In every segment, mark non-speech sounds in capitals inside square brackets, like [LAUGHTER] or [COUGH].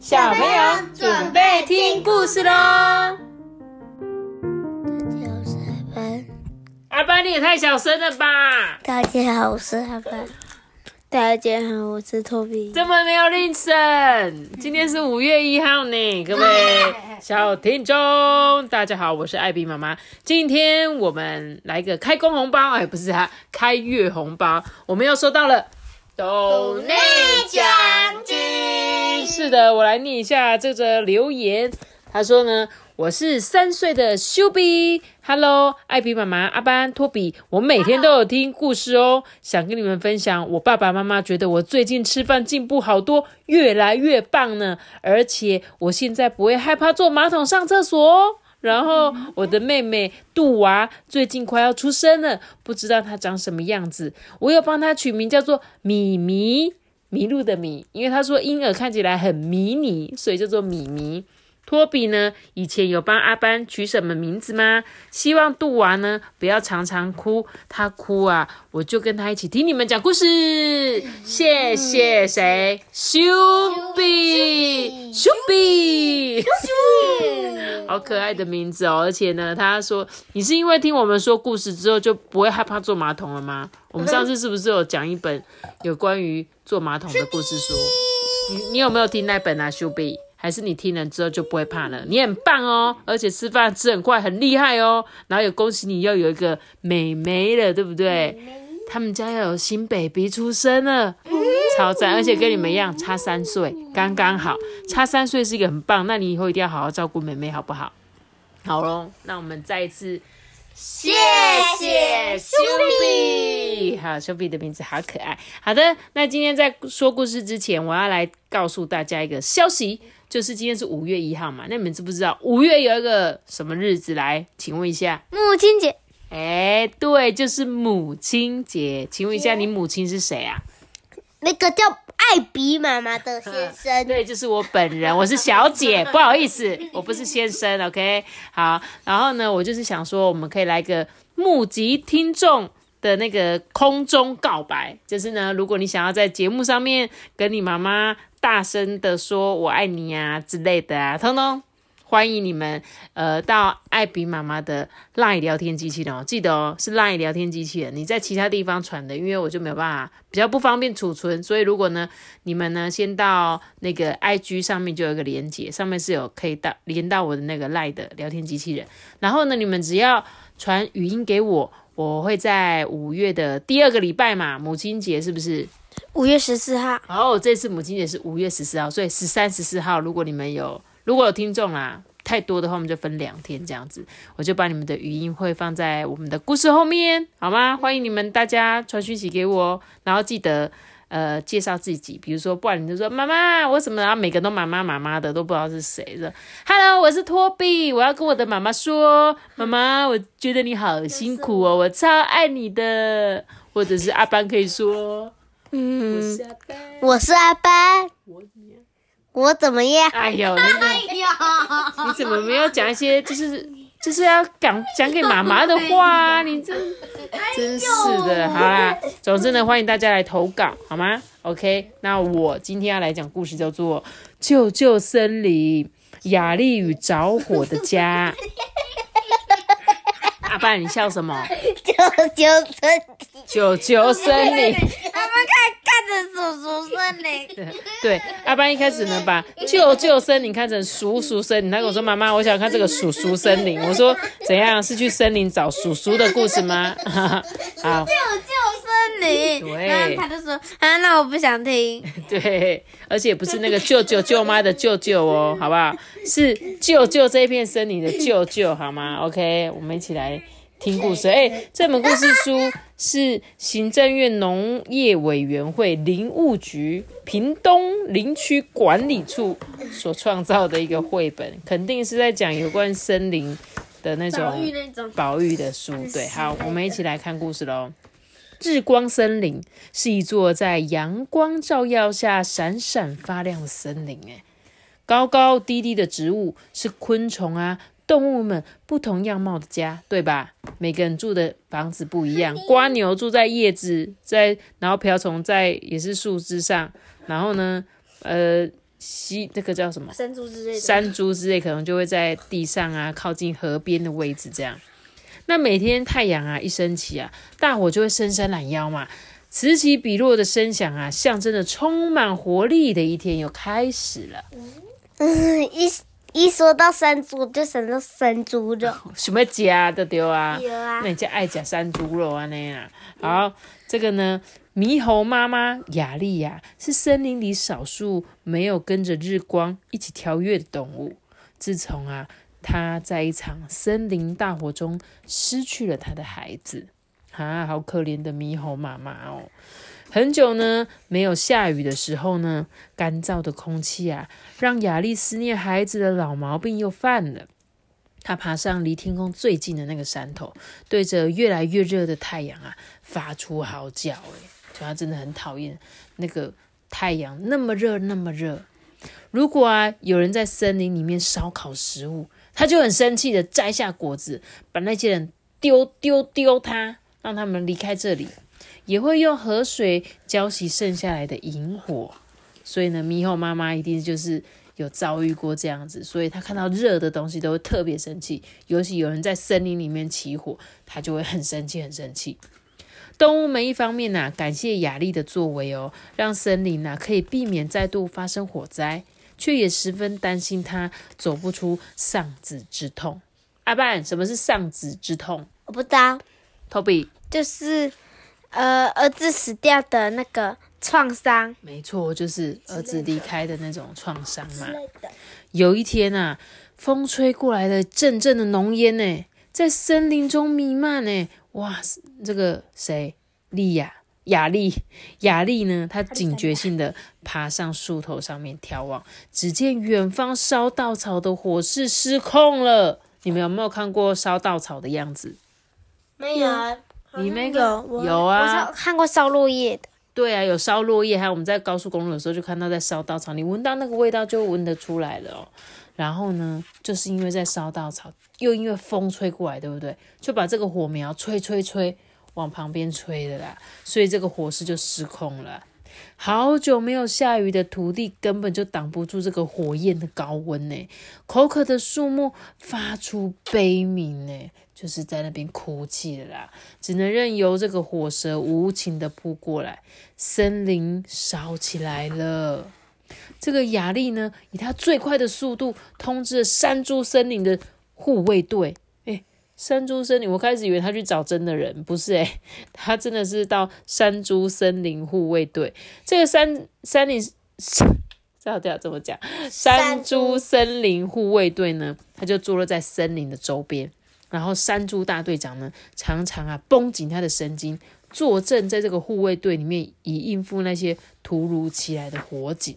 小朋友准备听故事喽！大家好，我是阿班。阿班，你也太小声了吧？大家好，我是阿班。大家好，我是托比。这么没有铃声？今天是五月一号呢，各位小听众，大家好，我是艾比妈妈。今天我们来个开工红包，哎，不是啊，开月红包，我们又收到了斗内奖金。是的，我来念一下这个留言。他说呢，我是三岁的修比，Hello，艾比妈妈、阿班、托比，我每天都有听故事哦，想跟你们分享，我爸爸妈妈觉得我最近吃饭进步好多，越来越棒呢，而且我现在不会害怕坐马桶上厕所。然后我的妹妹杜娃最近快要出生了，不知道她长什么样子，我有帮她取名叫做米米，迷路的迷，因为他说婴儿看起来很迷你，所以叫做米迷。托比呢，以前有帮阿班取什么名字吗？希望杜娃呢不要常常哭，他哭啊，我就跟他一起听你们讲故事。谢谢谁？修比，修比，好可爱的名字哦！而且呢，他说你是因为听我们说故事之后就不会害怕坐马桶了吗？我们上次是不是有讲一本有关于坐马桶的故事书？你你有没有听那本啊，修比？还是你听了之后就不会怕了？你很棒哦，而且吃饭吃很快，很厉害哦。然后也恭喜你又有一个美眉了，对不对？他们家要有新 baby 出生了，超赞！而且跟你们一样差三岁，刚刚好。差三岁是一个很棒，那你以后一定要好好照顾妹妹，好不好？好喽，那我们再一次谢谢修比，好，修比的名字好可爱。好的，那今天在说故事之前，我要来告诉大家一个消息。就是今天是五月一号嘛，那你们知不知道五月有一个什么日子来？请问一下，母亲节。哎，对，就是母亲节。请问一下，你母亲是谁啊？那个叫艾比妈妈的先生。[LAUGHS] 对，就是我本人，我是小姐，[LAUGHS] 不好意思，我不是先生。OK，好，然后呢，我就是想说，我们可以来个募集听众的那个空中告白，就是呢，如果你想要在节目上面跟你妈妈。大声的说“我爱你啊”之类的啊，通通欢迎你们，呃，到艾比妈妈的 LINE 聊天机器人哦，记得哦，是 LINE 聊天机器人。你在其他地方传的，因为我就没有办法，比较不方便储存，所以如果呢，你们呢先到那个 [LAUGHS] IG 上面就有一个连接，上面是有可以到连到我的那个 LINE 的聊天机器人，然后呢，你们只要传语音给我，我会在五月的第二个礼拜嘛，母亲节是不是？五月十四号，哦，这次母亲节是五月十四号，所以十三、十四号，如果你们有如果有听众啦，太多的话，我们就分两天这样子，我就把你们的语音会放在我们的故事后面，好吗？欢迎你们大家传讯息给我，然后记得呃介绍自己，比如说，不然你就说妈妈，我什么，然后每个都妈妈妈妈的，都不知道是谁的。Hello，我是托比，我要跟我的妈妈说，妈妈，我觉得你好辛苦哦，我超爱你的，或者是阿班可以说。嗯，我是阿班，我是阿班，我怎么样？哎呦，你你怎么没有讲一些就是就是要讲讲给妈妈的话？你真真是的，好啦，总之呢，欢迎大家来投稿，好吗？OK，那我今天要来讲故事，叫做《救救森林：雅丽与着火的家》。[LAUGHS] 阿爸，你笑什么？[LAUGHS] 救救森林，救救森林。[LAUGHS] 鼠鼠森林，[LAUGHS] 对，阿班一开始呢，把舅舅森林看成叔叔森林。他跟我说：“妈妈，我想看这个叔叔森林。”我说：“怎样？是去森林找叔叔的故事吗？” [LAUGHS] 好，救救森林。对，他就说：“啊，那我不想听。[LAUGHS] ”对，而且不是那个舅舅舅妈的舅舅哦，好不好？是舅舅这片森林的舅舅，好吗？OK，我们一起来。听故事，哎，这本故事书是行政院农业委员会林务局屏东林区管理处所创造的一个绘本，肯定是在讲有关森林的那种保育的书。对，好，我们一起来看故事喽。日光森林是一座在阳光照耀下闪闪发亮的森林，哎，高高低低的植物是昆虫啊。动物们不同样貌的家，对吧？每个人住的房子不一样。瓜牛住在叶子，在然后瓢虫在也是树枝上。然后呢，呃，西那个叫什么山猪之类的。山猪之类，可能就会在地上啊，靠近河边的位置这样。那每天太阳啊一升起啊，大伙就会伸伸懒腰嘛，此起彼落的声响啊，象征着充满活力的一天又开始了。嗯，一 [LAUGHS] 一说到山猪，就想到山猪肉。[LAUGHS] 什么夹的对啊？那你就爱夹山猪肉啊那样。好，这个呢，猕猴妈妈雅丽呀、是森林里少数没有跟着日光一起跳跃的动物。自从啊，她在一场森林大火中失去了她的孩子，啊，好可怜的猕猴妈妈哦。很久呢没有下雨的时候呢，干燥的空气啊，让雅丽思念孩子的老毛病又犯了。她爬上离天空最近的那个山头，对着越来越热的太阳啊，发出嚎叫。诶，就她真的很讨厌那个太阳那么热那么热。如果啊有人在森林里面烧烤食物，她就很生气的摘下果子，把那些人丢丢丢他，让他们离开这里。也会用河水浇熄剩下来的萤火。所以呢，猕猴妈妈一定就是有遭遇过这样子，所以她看到热的东西都会特别生气，尤其有人在森林里面起火，她就会很生气，很生气。动物们一方面呢、感谢雅丽的作为哦，让森林呢、可以避免再度发生火灾，却也十分担心她走不出丧子之痛。阿半，什么是丧子之痛我不知道，？Toby，就是呃儿子死掉的那个创伤没错，就是儿子离开的那种创伤嘛。有一天啊，风吹过来的阵阵的浓烟呢，在森林中弥漫呢。哇，这个谁，莉亚、雅丽、雅丽呢？她警觉性的爬上树头上面眺望，只见远方烧稻草的火势失控了。你们有没有看过烧稻草的样子？没有啊，你那个有啊我看过烧落叶的。对啊，有烧落叶，还有我们在高速公路的时候就看到在烧稻草，你闻到那个味道就闻得出来了哦。然后呢，就是因为在烧稻草，又因为风吹过来，对不对？就把这个火苗吹吹吹往旁边吹的啦，所以这个火势就失控了。好久没有下雨的土地根本就挡不住这个火焰的高温呢，口渴的树木发出悲鸣呢，就是在那边哭泣了啦，只能任由这个火蛇无情的扑过来，森林烧起来了。这个雅丽呢，以她最快的速度通知了山猪森林的护卫队。山猪森林，我开始以为他去找真的人，不是诶，[LAUGHS] 他真的是到山猪森林护卫队。这个山山林，[LAUGHS] 这要怎么讲？山猪森林护卫队呢，他就坐落在森林的周边。然后山猪大队长呢，常常啊绷紧他的神经，坐镇在这个护卫队里面，以应付那些突如其来的火警。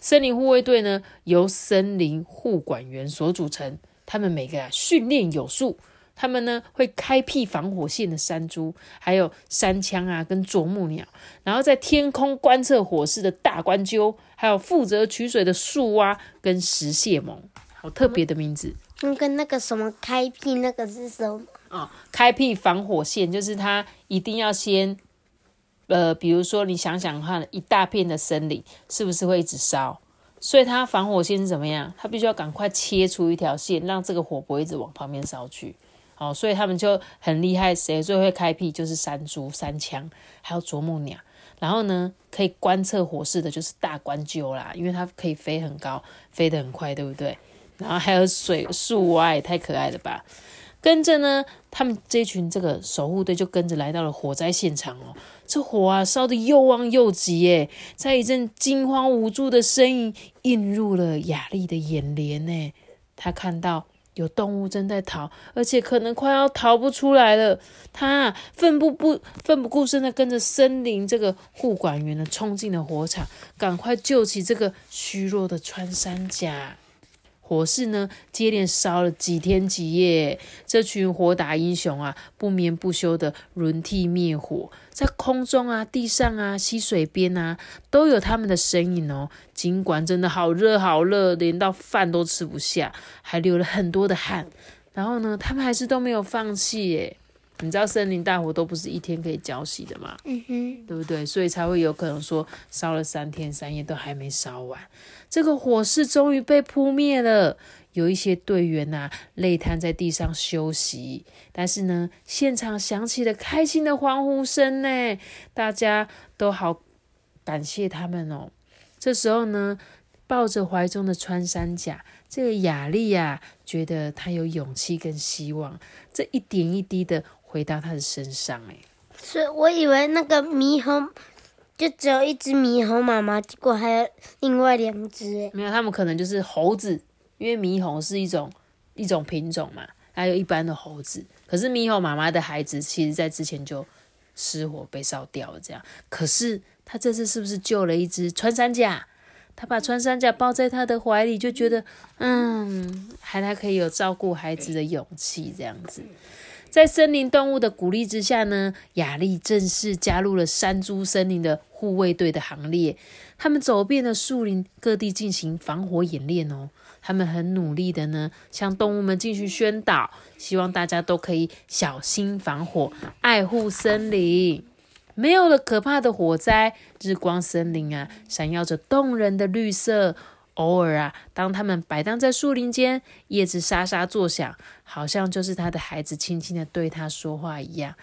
森林护卫队呢，由森林护管员所组成，他们每个啊训练有素。他们呢会开辟防火线的山猪，还有山枪啊跟啄木鸟，然后在天空观测火势的大冠鸠，还有负责取水的树蛙跟石蟹獴，好特别的名字。跟跟那个什么开辟那个是什么？哦，开辟防火线就是它一定要先，呃，比如说你想想看，一大片的森林是不是会一直烧？所以它防火线是怎么样？它必须要赶快切出一条线，让这个火不会一直往旁边烧去。哦、所以他们就很厉害，谁最会开辟就是山猪、山枪，还有啄木鸟。然后呢，可以观测火势的就是大冠鸠啦，因为它可以飞很高，飞得很快，对不对？然后还有水树蛙也太可爱了吧！跟着呢，他们这群这个守护队就跟着来到了火灾现场哦。这火啊烧得又旺又急耶，在一阵惊慌无助的声音映入了雅丽的眼帘呢。她看到有动物正在逃，而且可能快要逃不出来了。他奋不不奋不顾身的跟着森林这个护管员呢冲进了火场，赶快救起这个虚弱的穿山甲。火势呢，接连烧了几天几夜，这群火打英雄啊，不眠不休的轮替灭火，在空中啊、地上啊、溪水边啊，都有他们的身影哦。尽管真的好热好热，连到饭都吃不下，还流了很多的汗，然后呢，他们还是都没有放弃耶。你知道森林大火都不是一天可以浇熄的嘛，嗯哼，对不对？所以才会有可能说烧了三天三夜都还没烧完，这个火势终于被扑灭了。有一些队员呐、累瘫在地上休息，但是呢，现场响起了开心的欢呼声呢，大家都好感谢他们哦。这时候呢，抱着怀中的穿山甲，这个雅丽呀、觉得她有勇气跟希望，这一点一滴的回到他的身上，哎。所以我以为那个猕猴就只有一只猕猴妈妈，结果还有另外两只诶。没有，他们可能就是猴子，因为猕猴是一种一种品种嘛，还有一般的猴子。可是猕猴妈妈的孩子，其实在之前就失火被烧掉了，这样。可是他这次是不是救了一只穿山甲？他把穿山甲抱在他的怀里，就觉得嗯，还他可以有照顾孩子的勇气，这样子。在森林动物的鼓励之下呢，雅丽正式加入了山猪森林的护卫队的行列。他们走遍了树林各地进行防火演练哦。他们很努力的呢，向动物们进行宣导，希望大家都可以小心防火，爱护森林。没有了可怕的火灾，日光森林啊，闪耀着动人的绿色。偶尔啊，当他们摆荡在树林间，叶子沙沙作响，好像就是他的孩子轻轻的对他说话一样。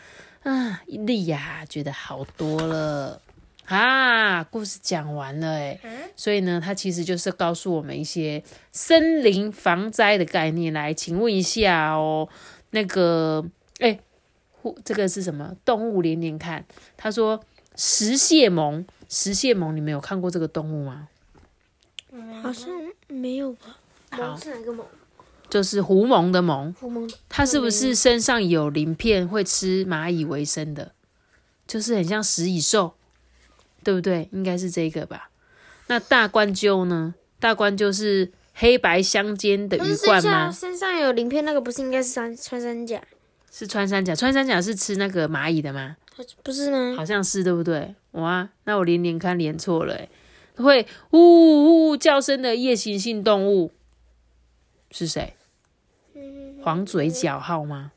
啊，丽呀，觉得好多了啊！故事讲完了诶，所以呢，它其实就是告诉我们一些森林防灾的概念。来，请问一下哦，那个，哎，呼这个是什么？动物连连看，他说石蟹獴，石蟹獴，你们有看过这个动物吗？好像没有吧？萌是哪个萌？就是狐獴的獴，狐獴。它是不是身上有鳞片，会吃蚂蚁为生的？就是很像食蚁兽，对不对？应该是这个吧。那大冠鸠呢？大冠鸠是黑白相间的鱼可是身冠吗？身上有鳞片那个不是应该是穿穿山甲？是穿山甲，穿山甲是吃那个蚂蚁的吗？不是吗？好像是，对不对？哇，那我连连看连错了，诶会呜呜呜叫声的夜行性动物是谁？黄嘴角号吗？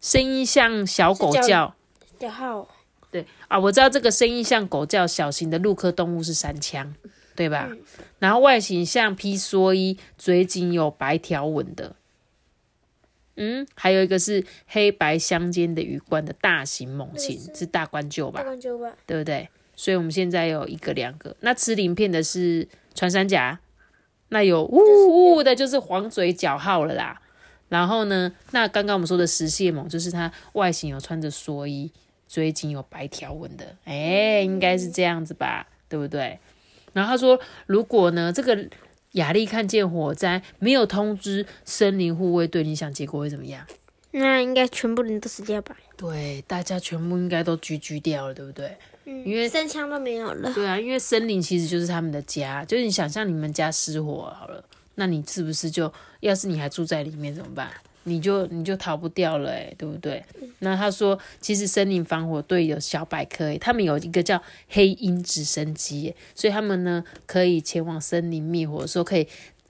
声音像小狗叫。小号。对啊，我知道这个声音像狗叫，小型的陆科动物是山羌，对吧？然后外形像披蓑衣，嘴颈有白条纹的。嗯，还有一个是黑白相间的羽冠的大型猛禽，是大冠鹫吧大？冠鹫吧？对不对？所以我们现在有一个、两个。那吃鳞片的是穿山甲，那有呜呜的，就是黄嘴角号了啦。然后呢，那刚刚我们说的石蟹獴，就是它外形有穿着蓑衣，嘴颈有白条纹的，哎，应该是这样子吧，对不对？然后他说，如果呢，这个雅丽看见火灾，没有通知森林护卫队，你想结果会怎么样？那应该全部人都死掉吧？对，大家全部应该都居居掉了，对不对？嗯，因为声枪都没有了。对啊，因为森林其实就是他们的家，就是你想象你们家失火好了，那你是不是就要是你还住在里面怎么办？你就你就逃不掉了、欸，对不对？那他说，其实森林防火队有小百科、欸，他们有一个叫黑鹰直升机、欸，所以他们呢可以前往森林灭火的时候，可以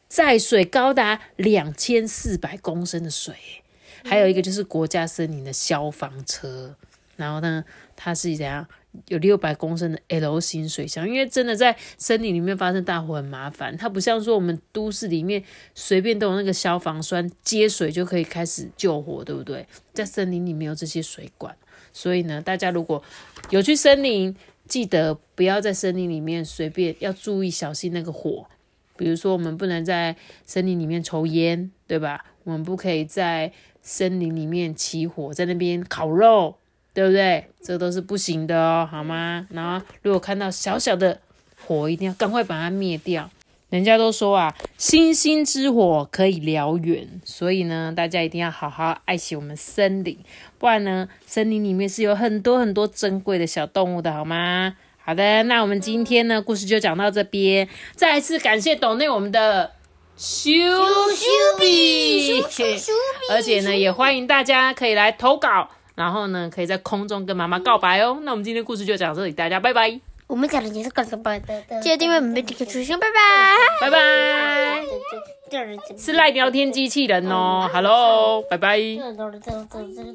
载水高达两千四百公升的水、欸还有一个就是国家森林的消防车，然后呢，它是怎样有六百公升的 L 型水箱，因为真的在森林里面发生大火很麻烦，它不像说我们都市里面随便都有那个消防栓接水就可以开始救火，对不对？在森林里面有这些水管，所以呢，大家如果有去森林，记得不要在森林里面随便，要注意小心那个火。比如说，我们不能在森林里面抽烟，对吧？我们不可以在森林里面起火，在那边烤肉，对不对？这都是不行的哦，好吗？然后，如果看到小小的火，一定要赶快把它灭掉。人家都说啊，星星之火可以燎原，所以呢，大家一定要好好爱惜我们森林，不然呢，森林里面是有很多很多珍贵的小动物的，好吗？好的，那我们今天呢，故事就讲到这边。再一次感谢抖内我们的修修比，而且呢，也欢迎大家可以来投稿，然后呢，可以在空中跟妈妈告白哦。那我们今天的故事就讲到这里，大家拜拜，我们讲的也是搞什么的？记得订阅我们的这个出现，拜拜。拜拜。是赖聊天机器人哦，Hello，拜拜。这